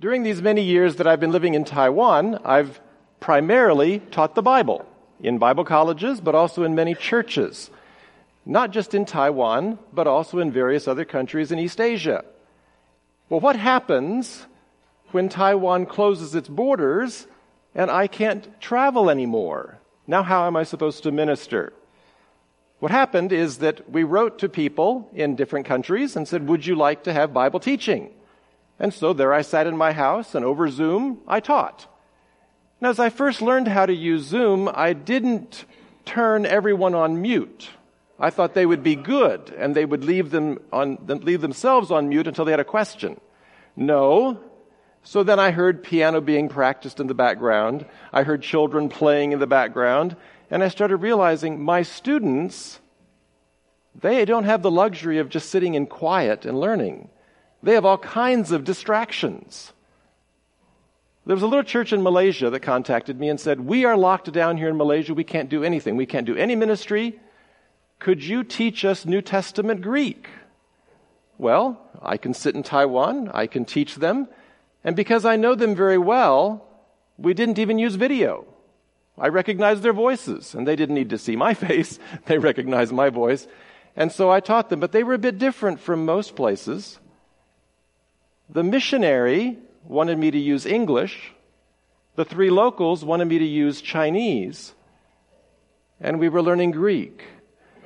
During these many years that I've been living in Taiwan, I've primarily taught the Bible in Bible colleges, but also in many churches. Not just in Taiwan, but also in various other countries in East Asia. Well, what happens when Taiwan closes its borders and I can't travel anymore? Now, how am I supposed to minister? What happened is that we wrote to people in different countries and said, Would you like to have Bible teaching? And so there I sat in my house, and over Zoom, I taught. And as I first learned how to use Zoom, I didn't turn everyone on mute. I thought they would be good and they would leave, them on, leave themselves on mute until they had a question. No. So then I heard piano being practiced in the background. I heard children playing in the background. And I started realizing my students, they don't have the luxury of just sitting in quiet and learning. They have all kinds of distractions. There was a little church in Malaysia that contacted me and said, We are locked down here in Malaysia. We can't do anything. We can't do any ministry. Could you teach us New Testament Greek? Well, I can sit in Taiwan. I can teach them. And because I know them very well, we didn't even use video. I recognized their voices, and they didn't need to see my face. They recognized my voice. And so I taught them, but they were a bit different from most places. The missionary wanted me to use English. The three locals wanted me to use Chinese. And we were learning Greek.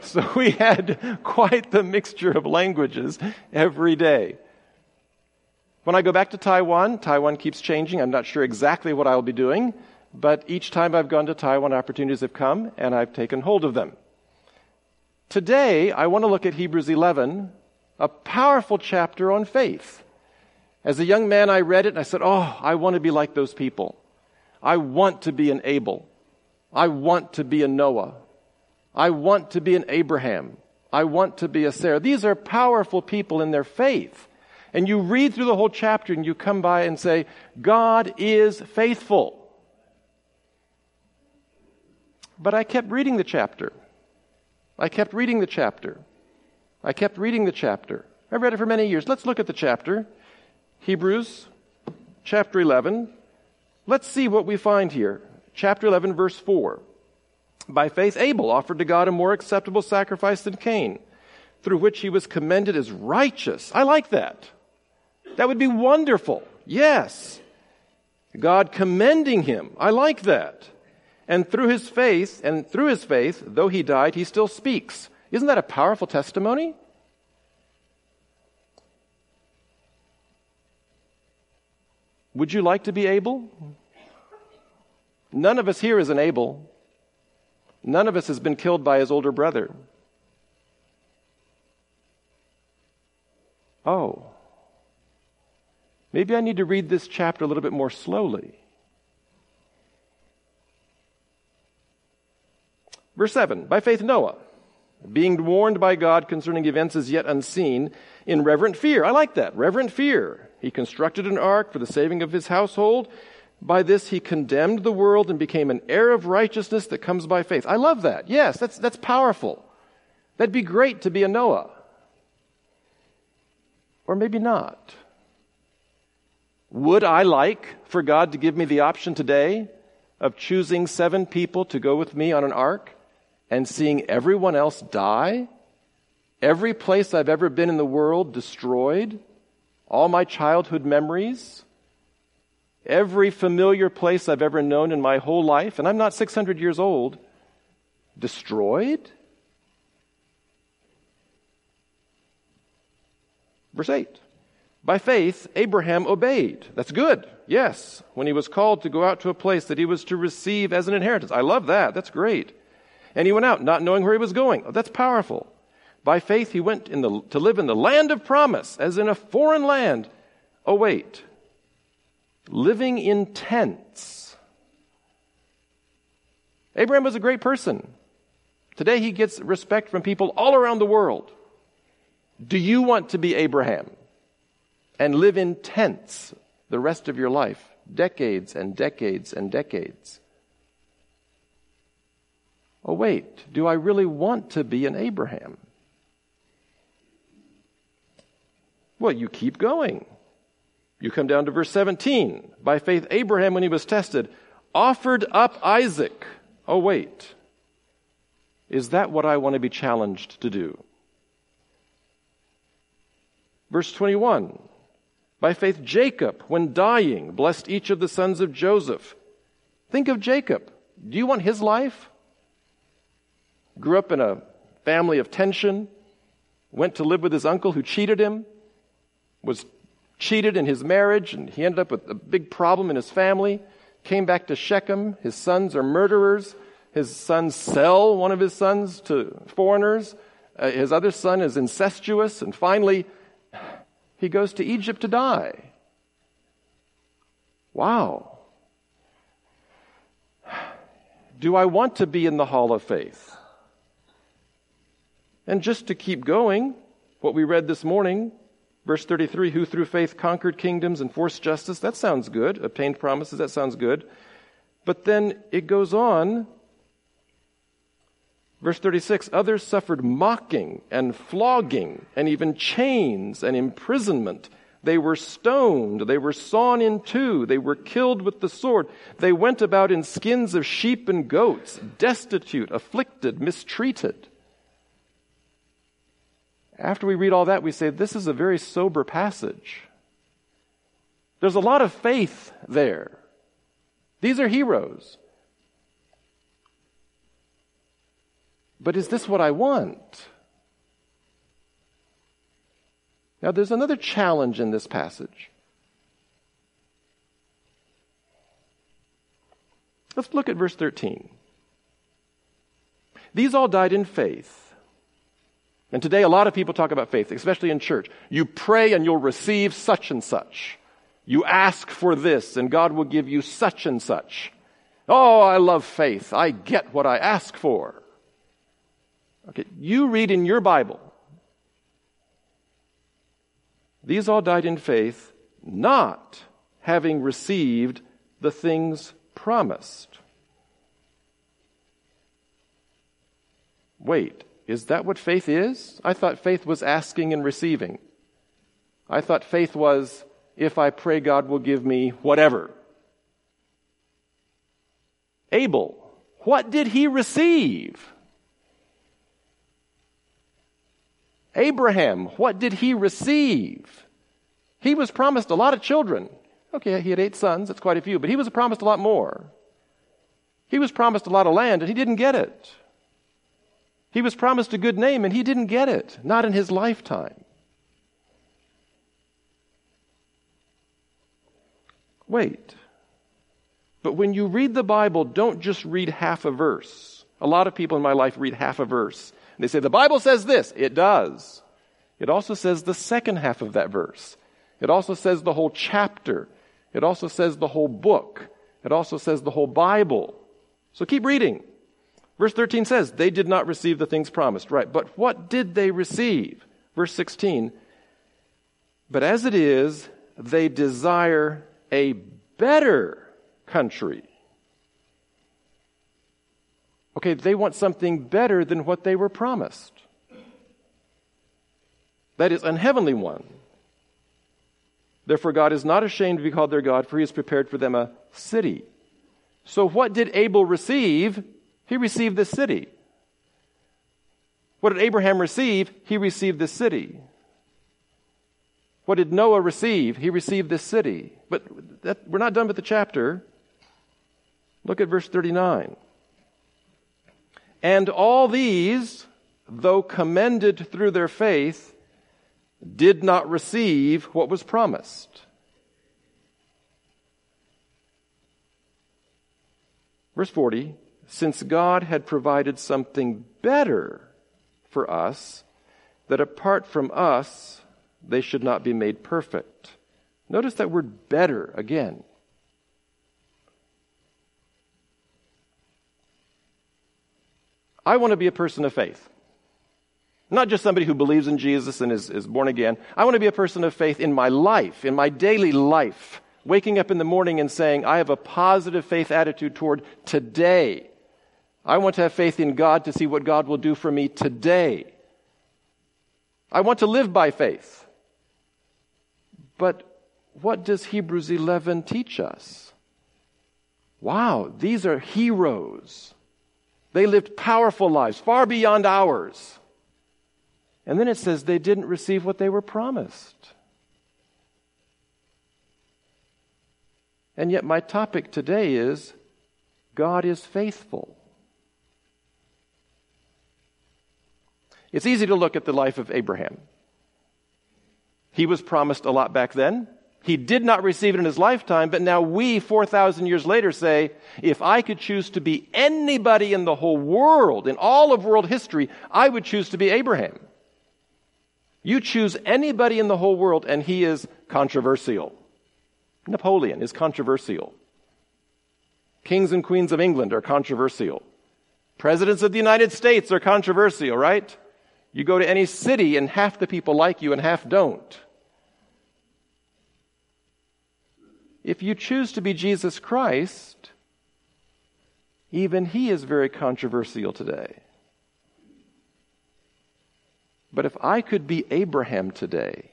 So we had quite the mixture of languages every day. When I go back to Taiwan, Taiwan keeps changing. I'm not sure exactly what I'll be doing, but each time I've gone to Taiwan, opportunities have come and I've taken hold of them. Today, I want to look at Hebrews 11, a powerful chapter on faith. As a young man, I read it and I said, Oh, I want to be like those people. I want to be an Abel. I want to be a Noah. I want to be an Abraham. I want to be a Sarah. These are powerful people in their faith. And you read through the whole chapter and you come by and say, God is faithful. But I kept reading the chapter. I kept reading the chapter. I kept reading the chapter. I read it for many years. Let's look at the chapter. Hebrews chapter 11. Let's see what we find here. Chapter 11, verse 4. By faith, Abel offered to God a more acceptable sacrifice than Cain, through which he was commended as righteous. I like that. That would be wonderful. Yes. God commending him. I like that. And through his faith, and through his faith, though he died, he still speaks. Isn't that a powerful testimony? Would you like to be Abel? None of us here is an Abel. None of us has been killed by his older brother. Oh. Maybe I need to read this chapter a little bit more slowly. Verse 7 By faith, Noah, being warned by God concerning events as yet unseen, in reverent fear. I like that. Reverent fear. He constructed an ark for the saving of his household. By this he condemned the world and became an heir of righteousness that comes by faith. I love that. Yes, that's, that's powerful. That'd be great to be a Noah. Or maybe not. Would I like for God to give me the option today of choosing seven people to go with me on an ark and seeing everyone else die? Every place I've ever been in the world destroyed? All my childhood memories? Every familiar place I've ever known in my whole life, and I'm not 600 years old, destroyed? Verse 8. By faith, Abraham obeyed. That's good. Yes. When he was called to go out to a place that he was to receive as an inheritance. I love that. That's great. And he went out not knowing where he was going. Oh, that's powerful. By faith, he went the, to live in the land of promise, as in a foreign land. Oh, wait living in tents. Abraham was a great person. Today he gets respect from people all around the world. Do you want to be Abraham and live in tents the rest of your life, decades and decades and decades? Oh, wait, do I really want to be an Abraham? Well, you keep going. You come down to verse 17. By faith, Abraham, when he was tested, offered up Isaac. Oh, wait. Is that what I want to be challenged to do? Verse 21. By faith, Jacob, when dying, blessed each of the sons of Joseph. Think of Jacob. Do you want his life? Grew up in a family of tension, went to live with his uncle who cheated him, was cheated in his marriage, and he ended up with a big problem in his family. Came back to Shechem. His sons are murderers. His sons sell one of his sons to foreigners. Uh, his other son is incestuous. And finally, he goes to Egypt to die. Wow. Do I want to be in the hall of faith? And just to keep going, what we read this morning, verse 33 who through faith conquered kingdoms, enforced justice, that sounds good. Obtained promises, that sounds good. But then it goes on. Verse 36 others suffered mocking and flogging and even chains and imprisonment. They were stoned. They were sawn in two. They were killed with the sword. They went about in skins of sheep and goats, destitute, afflicted, mistreated. After we read all that, we say, this is a very sober passage. There's a lot of faith there. These are heroes. But is this what I want? Now, there's another challenge in this passage. Let's look at verse 13. These all died in faith and today, a lot of people talk about faith, especially in church. You pray and you'll receive such and such. You ask for this and God will give you such and such. Oh, I love faith. I get what I ask for. Okay, you read in your Bible. These all died in faith, not having received the things promised. Wait, is that what faith is? I thought faith was asking and receiving. I thought faith was, if I pray, God will give me whatever. Abel, what did he receive? Abraham, what did he receive? He was promised a lot of children. Okay, he had eight sons, that's quite a few, but he was promised a lot more. He was promised a lot of land and he didn't get it. He was promised a good name and he didn't get it, not in his lifetime. Wait. But when you read the Bible, don't just read half a verse. A lot of people in my life read half a verse. And they say, the Bible says this. It does. It also says the second half of that verse. It also says the whole chapter. It also says the whole book. It also says the whole Bible. So keep reading. Verse 13 says, they did not receive the things promised. Right. But what did they receive? Verse 16, but as it is, they desire a better country. Okay, they want something better than what they were promised. That is, an heavenly one. Therefore, God is not ashamed to be called their God, for he has prepared for them a city. So, what did Abel receive? He received this city. What did Abraham receive? He received this city. What did Noah receive? He received this city. But that, we're not done with the chapter. Look at verse 39. And all these, though commended through their faith, did not receive what was promised. Verse 40 since God had provided something better for us, that apart from us, they should not be made perfect. Notice that word better again. I want to be a person of faith. Not just somebody who believes in Jesus and is, is born again. I want to be a person of faith in my life, in my daily life. Waking up in the morning and saying, I have a positive faith attitude toward today. I want to have faith in God to see what God will do for me today. I want to live by faith. But what does Hebrews 11 teach us? Wow, these are heroes. They lived powerful lives, far beyond ours. And then it says they didn't receive what they were promised. And yet, my topic today is God is faithful. It's easy to look at the life of Abraham. He was promised a lot back then. He did not receive it in his lifetime, but now we, 4,000 years later, say, if I could choose to be anybody in the whole world, in all of world history, I would choose to be Abraham. You choose anybody in the whole world, and he is controversial. Napoleon is controversial. Kings and queens of England are controversial. Presidents of the United States are controversial, right? You go to any city and half the people like you and half don't. If you choose to be Jesus Christ, even he is very controversial today. But if I could be Abraham today,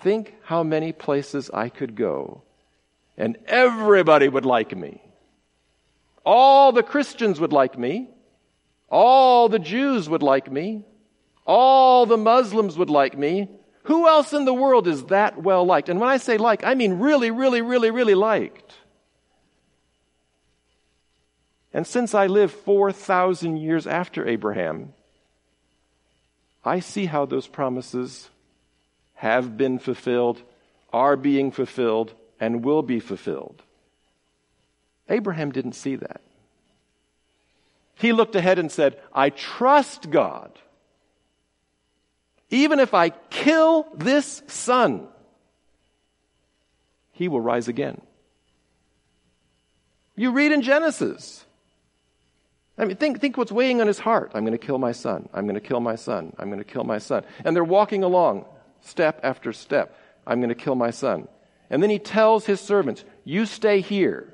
think how many places I could go and everybody would like me. All the Christians would like me. All the Jews would like me. All the Muslims would like me. Who else in the world is that well liked? And when I say like, I mean really, really, really, really liked. And since I live 4,000 years after Abraham, I see how those promises have been fulfilled, are being fulfilled, and will be fulfilled. Abraham didn't see that. He looked ahead and said, I trust God. Even if I kill this son, he will rise again. You read in Genesis. I mean, think, think what's weighing on his heart. I'm going to kill my son. I'm going to kill my son. I'm going to kill my son. And they're walking along, step after step. I'm going to kill my son. And then he tells his servants, You stay here.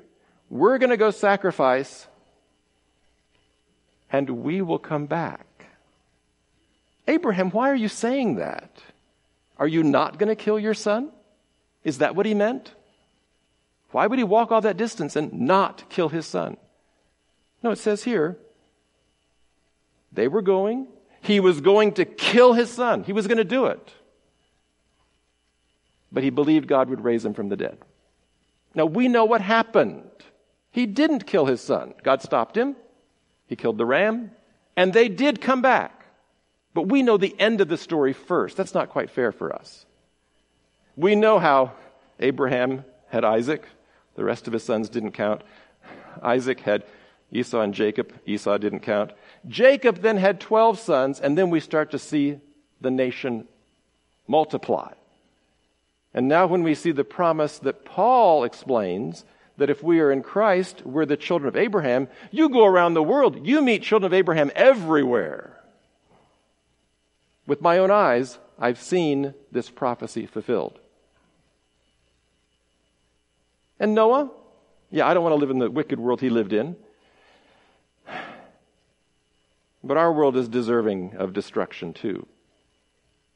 We're going to go sacrifice, and we will come back. Abraham, why are you saying that? Are you not going to kill your son? Is that what he meant? Why would he walk all that distance and not kill his son? No, it says here, they were going. He was going to kill his son. He was going to do it. But he believed God would raise him from the dead. Now we know what happened. He didn't kill his son. God stopped him. He killed the ram. And they did come back. But we know the end of the story first. That's not quite fair for us. We know how Abraham had Isaac. The rest of his sons didn't count. Isaac had Esau and Jacob. Esau didn't count. Jacob then had 12 sons, and then we start to see the nation multiply. And now, when we see the promise that Paul explains that if we are in Christ, we're the children of Abraham, you go around the world, you meet children of Abraham everywhere. With my own eyes, I've seen this prophecy fulfilled. And Noah? Yeah, I don't want to live in the wicked world he lived in. But our world is deserving of destruction too.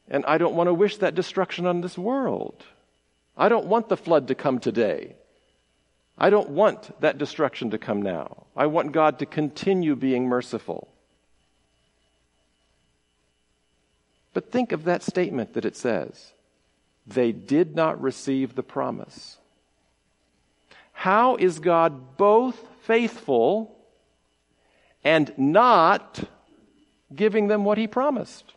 And I don't want to wish that destruction on this world. I don't want the flood to come today. I don't want that destruction to come now. I want God to continue being merciful. But think of that statement that it says they did not receive the promise. How is God both faithful and not giving them what he promised.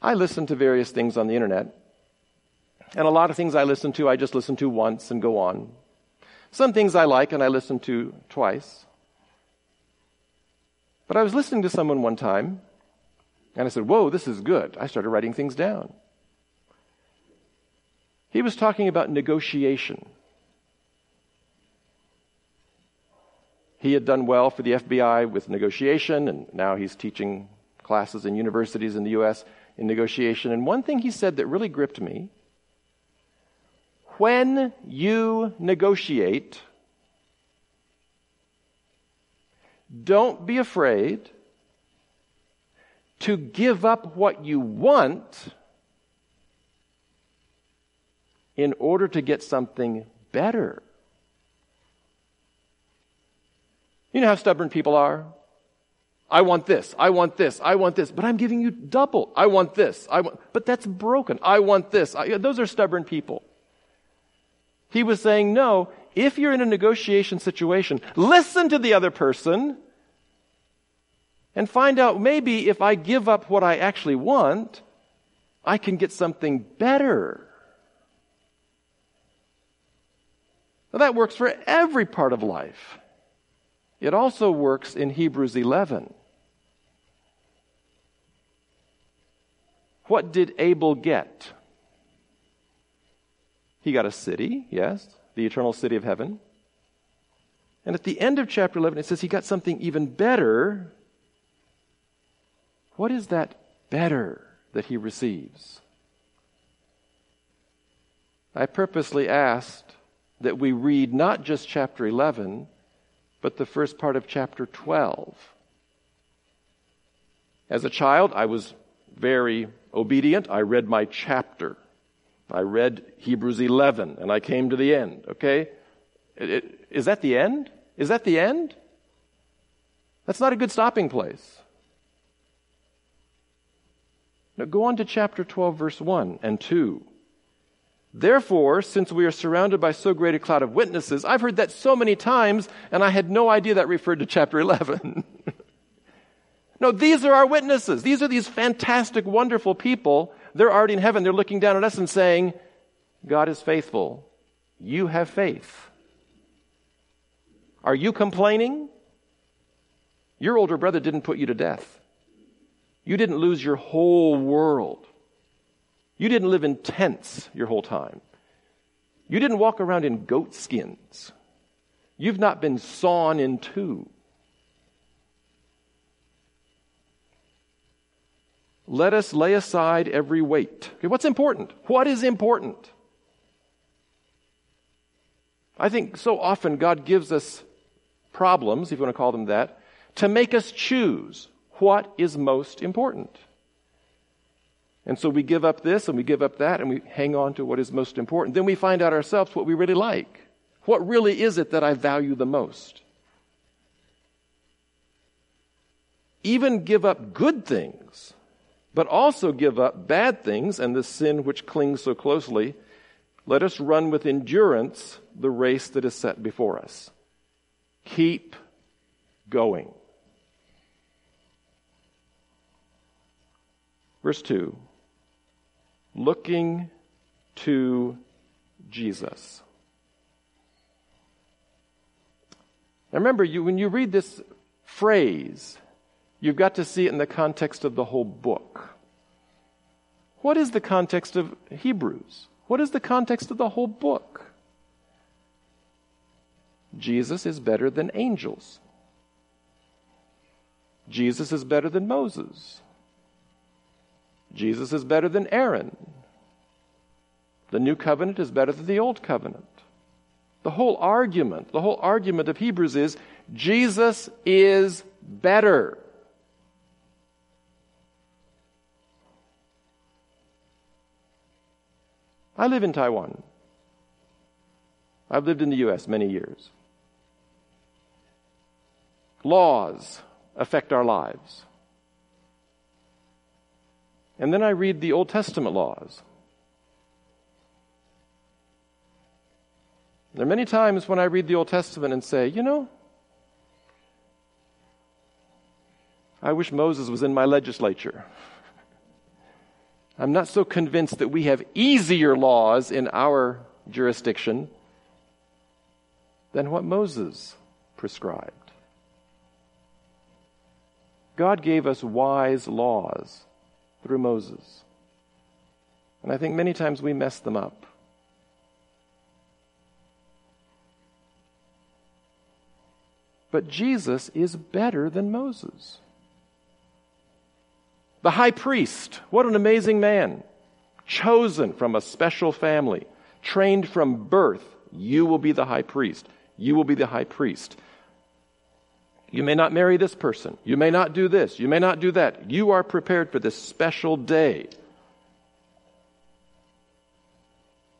I listen to various things on the internet. And a lot of things I listen to, I just listen to once and go on. Some things I like and I listen to twice. But I was listening to someone one time, and I said, Whoa, this is good. I started writing things down. He was talking about negotiation. He had done well for the FBI with negotiation, and now he's teaching classes in universities in the U.S. in negotiation. And one thing he said that really gripped me when you negotiate, don't be afraid to give up what you want in order to get something better. You know how stubborn people are? I want this. I want this. I want this. But I'm giving you double. I want this. I want, but that's broken. I want this. I, those are stubborn people. He was saying, no, if you're in a negotiation situation, listen to the other person and find out maybe if I give up what I actually want, I can get something better. Now that works for every part of life. It also works in Hebrews 11. What did Abel get? He got a city, yes, the eternal city of heaven. And at the end of chapter 11, it says he got something even better. What is that better that he receives? I purposely asked that we read not just chapter 11, but the first part of chapter 12. As a child, I was very obedient. I read my chapter. I read Hebrews 11 and I came to the end, okay? It, it, is that the end? Is that the end? That's not a good stopping place. Now go on to chapter 12, verse 1 and 2. Therefore, since we are surrounded by so great a cloud of witnesses, I've heard that so many times, and I had no idea that referred to chapter 11. no, these are our witnesses. These are these fantastic, wonderful people. They're already in heaven. They're looking down at us and saying, God is faithful. You have faith. Are you complaining? Your older brother didn't put you to death. You didn't lose your whole world. You didn't live in tents your whole time. You didn't walk around in goat skins. You've not been sawn in two. Let us lay aside every weight. Okay, what's important? What is important? I think so often God gives us problems, if you want to call them that, to make us choose what is most important. And so we give up this and we give up that and we hang on to what is most important. Then we find out ourselves what we really like. What really is it that I value the most? Even give up good things, but also give up bad things and the sin which clings so closely. Let us run with endurance the race that is set before us. Keep going. Verse 2 looking to Jesus. Now remember, you, when you read this phrase, you've got to see it in the context of the whole book. What is the context of Hebrews? What is the context of the whole book? Jesus is better than angels. Jesus is better than Moses. Jesus is better than Aaron. The new covenant is better than the old covenant. The whole argument, the whole argument of Hebrews is Jesus is better. I live in Taiwan. I've lived in the U.S. many years. Laws affect our lives. And then I read the Old Testament laws. There are many times when I read the Old Testament and say, you know, I wish Moses was in my legislature. I'm not so convinced that we have easier laws in our jurisdiction than what Moses prescribed. God gave us wise laws through Moses. And I think many times we mess them up. But Jesus is better than Moses. The high priest, what an amazing man. Chosen from a special family, trained from birth. You will be the high priest. You will be the high priest. You may not marry this person. You may not do this. You may not do that. You are prepared for this special day.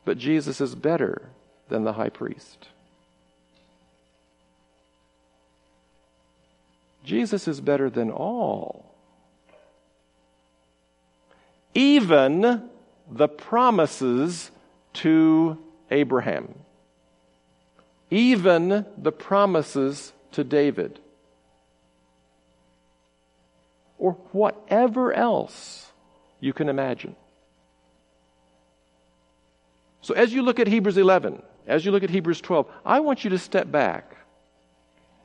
But Jesus is better than the high priest. Jesus is better than all. Even the promises to Abraham. Even the promises to David. Or whatever else you can imagine. So as you look at Hebrews 11, as you look at Hebrews 12, I want you to step back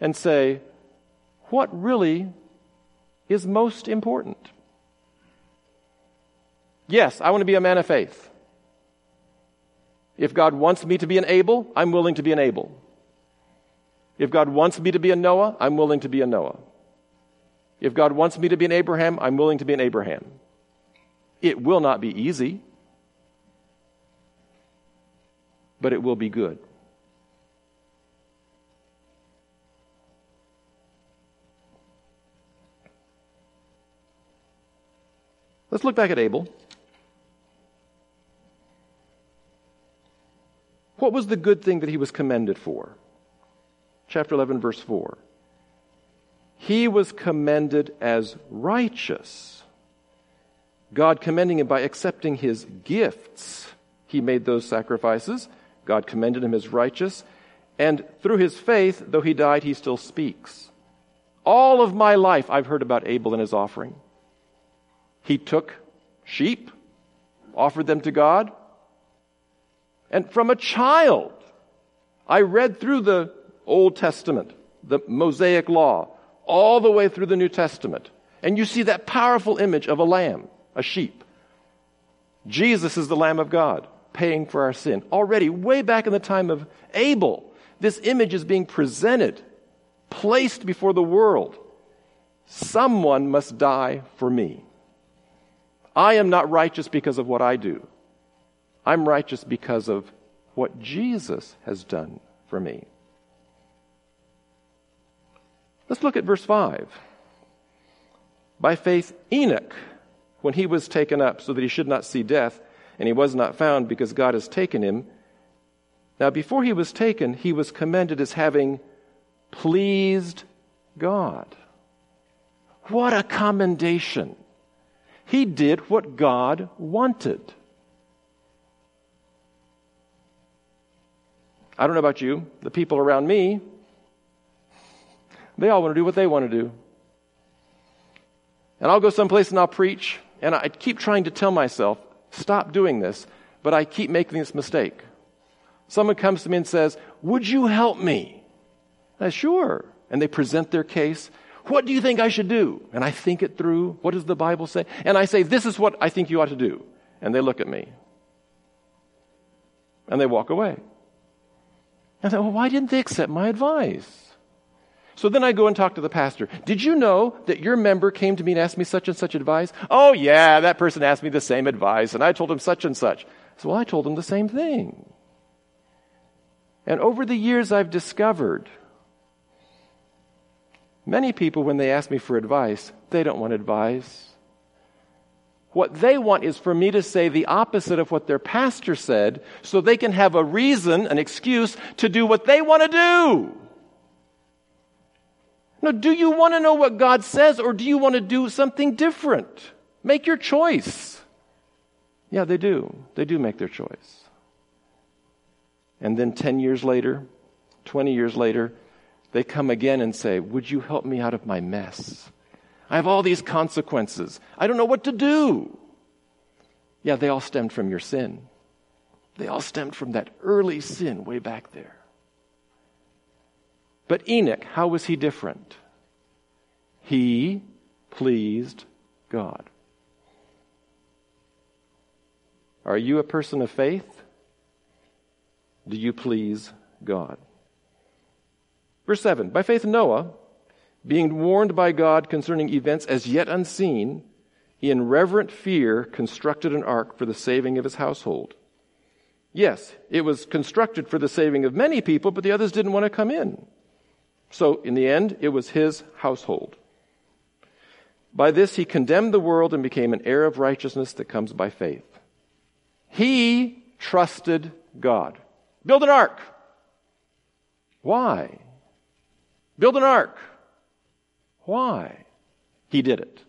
and say, what really is most important? Yes, I want to be a man of faith. If God wants me to be an Abel, I'm willing to be an Abel. If God wants me to be a Noah, I'm willing to be a Noah. If God wants me to be an Abraham, I'm willing to be an Abraham. It will not be easy, but it will be good. Let's look back at Abel. What was the good thing that he was commended for? Chapter 11, verse 4. He was commended as righteous. God commending him by accepting his gifts. He made those sacrifices. God commended him as righteous. And through his faith, though he died, he still speaks. All of my life, I've heard about Abel and his offering. He took sheep, offered them to God. And from a child, I read through the Old Testament, the Mosaic Law, all the way through the New Testament. And you see that powerful image of a lamb, a sheep. Jesus is the Lamb of God, paying for our sin. Already, way back in the time of Abel, this image is being presented, placed before the world. Someone must die for me. I am not righteous because of what I do. I'm righteous because of what Jesus has done for me. Let's look at verse 5. By faith, Enoch, when he was taken up so that he should not see death, and he was not found because God has taken him. Now, before he was taken, he was commended as having pleased God. What a commendation! He did what God wanted. I don't know about you, the people around me, they all want to do what they want to do. And I'll go someplace and I'll preach, and I keep trying to tell myself, stop doing this, but I keep making this mistake. Someone comes to me and says, Would you help me? I say, sure. And they present their case. What do you think I should do? And I think it through. What does the Bible say? And I say, This is what I think you ought to do. And they look at me. And they walk away. And I say, Well, why didn't they accept my advice? So then I go and talk to the pastor. Did you know that your member came to me and asked me such and such advice? Oh, yeah, that person asked me the same advice, and I told him such and such. So I told him the same thing. And over the years, I've discovered Many people, when they ask me for advice, they don't want advice. What they want is for me to say the opposite of what their pastor said so they can have a reason, an excuse to do what they want to do. Now, do you want to know what God says or do you want to do something different? Make your choice. Yeah, they do. They do make their choice. And then 10 years later, 20 years later, they come again and say, Would you help me out of my mess? I have all these consequences. I don't know what to do. Yeah, they all stemmed from your sin. They all stemmed from that early sin way back there. But Enoch, how was he different? He pleased God. Are you a person of faith? Do you please God? Verse 7 By faith, Noah, being warned by God concerning events as yet unseen, he in reverent fear constructed an ark for the saving of his household. Yes, it was constructed for the saving of many people, but the others didn't want to come in. So, in the end, it was his household. By this, he condemned the world and became an heir of righteousness that comes by faith. He trusted God. Build an ark. Why? Build an ark. Why? He did it.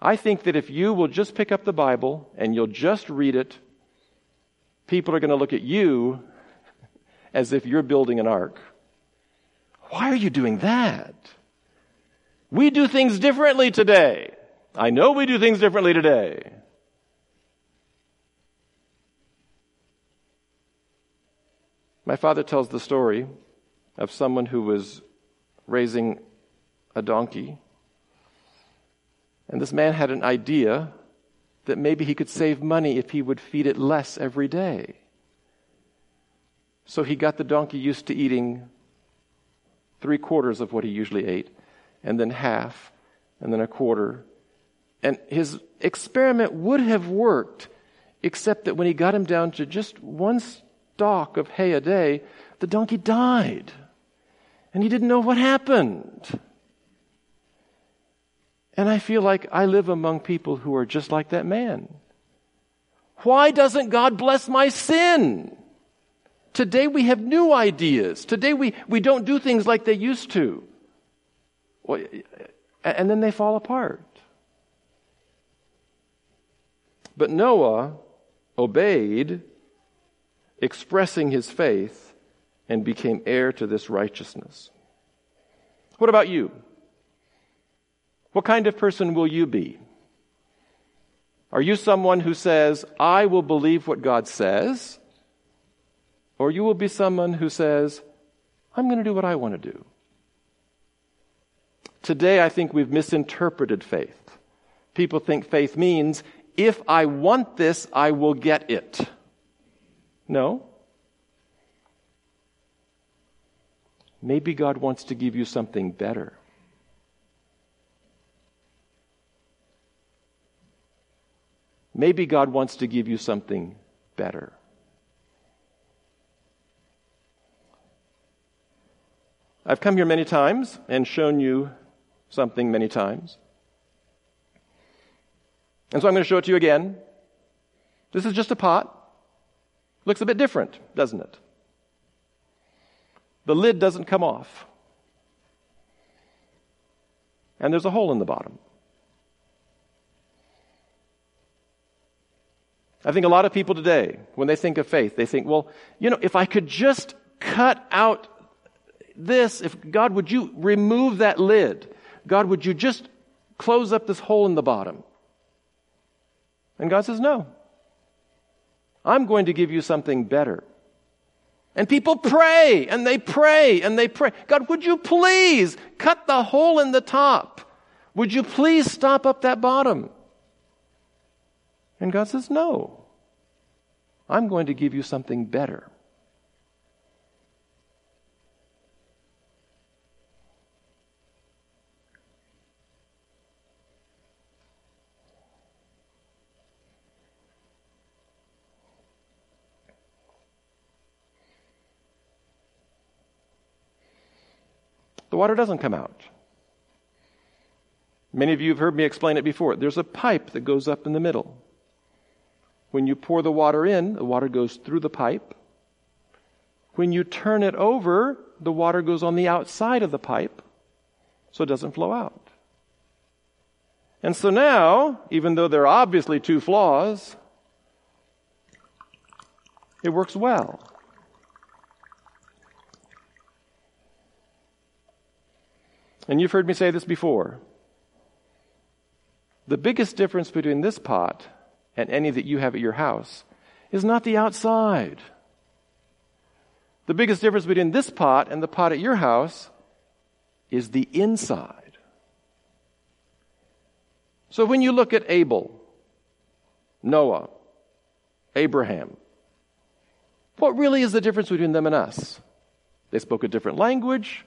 I think that if you will just pick up the Bible and you'll just read it, people are going to look at you as if you're building an ark. Why are you doing that? We do things differently today. I know we do things differently today. My father tells the story of someone who was raising a donkey. And this man had an idea that maybe he could save money if he would feed it less every day. So he got the donkey used to eating three quarters of what he usually ate, and then half, and then a quarter. And his experiment would have worked, except that when he got him down to just one stalk of hay a day, the donkey died. And he didn't know what happened. And I feel like I live among people who are just like that man. Why doesn't God bless my sin? Today we have new ideas. Today we, we don't do things like they used to. And then they fall apart. But Noah obeyed, expressing his faith, and became heir to this righteousness. What about you? What kind of person will you be? Are you someone who says, I will believe what God says? Or you will be someone who says, I'm going to do what I want to do. Today, I think we've misinterpreted faith. People think faith means, if I want this, I will get it. No. Maybe God wants to give you something better. Maybe God wants to give you something better. I've come here many times and shown you something many times. And so I'm going to show it to you again. This is just a pot. Looks a bit different, doesn't it? The lid doesn't come off. And there's a hole in the bottom. I think a lot of people today, when they think of faith, they think, well, you know, if I could just cut out this, if God, would you remove that lid? God, would you just close up this hole in the bottom? And God says, no. I'm going to give you something better. And people pray and they pray and they pray. God, would you please cut the hole in the top? Would you please stop up that bottom? And God says, No. I'm going to give you something better. The water doesn't come out. Many of you have heard me explain it before. There's a pipe that goes up in the middle. When you pour the water in, the water goes through the pipe. When you turn it over, the water goes on the outside of the pipe, so it doesn't flow out. And so now, even though there are obviously two flaws, it works well. And you've heard me say this before. The biggest difference between this pot and any that you have at your house is not the outside. The biggest difference between this pot and the pot at your house is the inside. So when you look at Abel, Noah, Abraham, what really is the difference between them and us? They spoke a different language.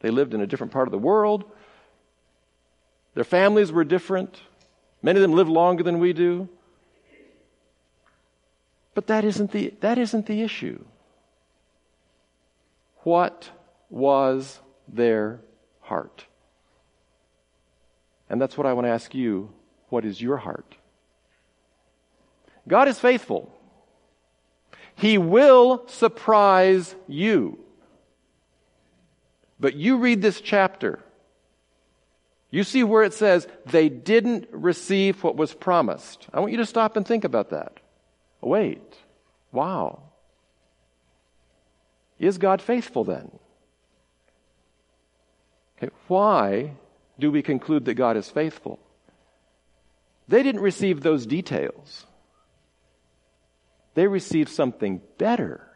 They lived in a different part of the world. Their families were different. Many of them live longer than we do. But that isn't the, that isn't the issue. what was their heart? And that's what I want to ask you. What is your heart? God is faithful. He will surprise you. But you read this chapter. You see where it says they didn't receive what was promised. I want you to stop and think about that. Wait. Wow. Is God faithful then? Okay, why do we conclude that God is faithful? They didn't receive those details. They received something better.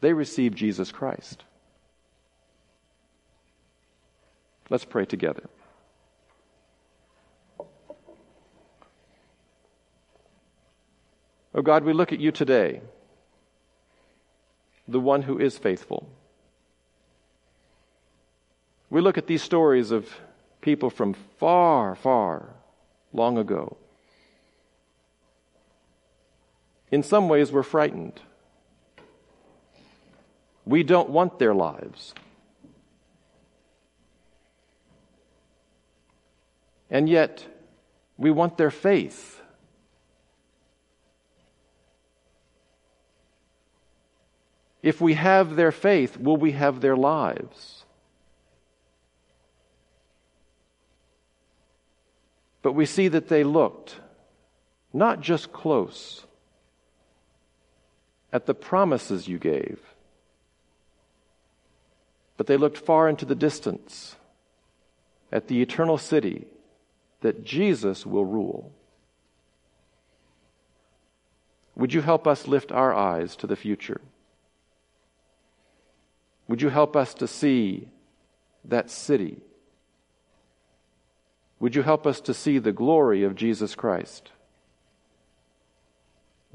They received Jesus Christ. Let's pray together. Oh God, we look at you today, the one who is faithful. We look at these stories of people from far, far long ago. In some ways, we're frightened. We don't want their lives. And yet, we want their faith. If we have their faith, will we have their lives? But we see that they looked not just close at the promises you gave, but they looked far into the distance at the eternal city that Jesus will rule. Would you help us lift our eyes to the future? Would you help us to see that city? Would you help us to see the glory of Jesus Christ?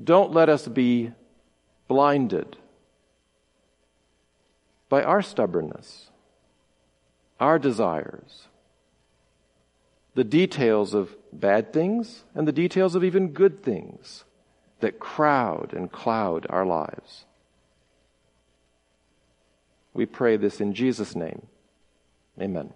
Don't let us be blinded by our stubbornness, our desires, the details of bad things and the details of even good things that crowd and cloud our lives. We pray this in Jesus' name. Amen.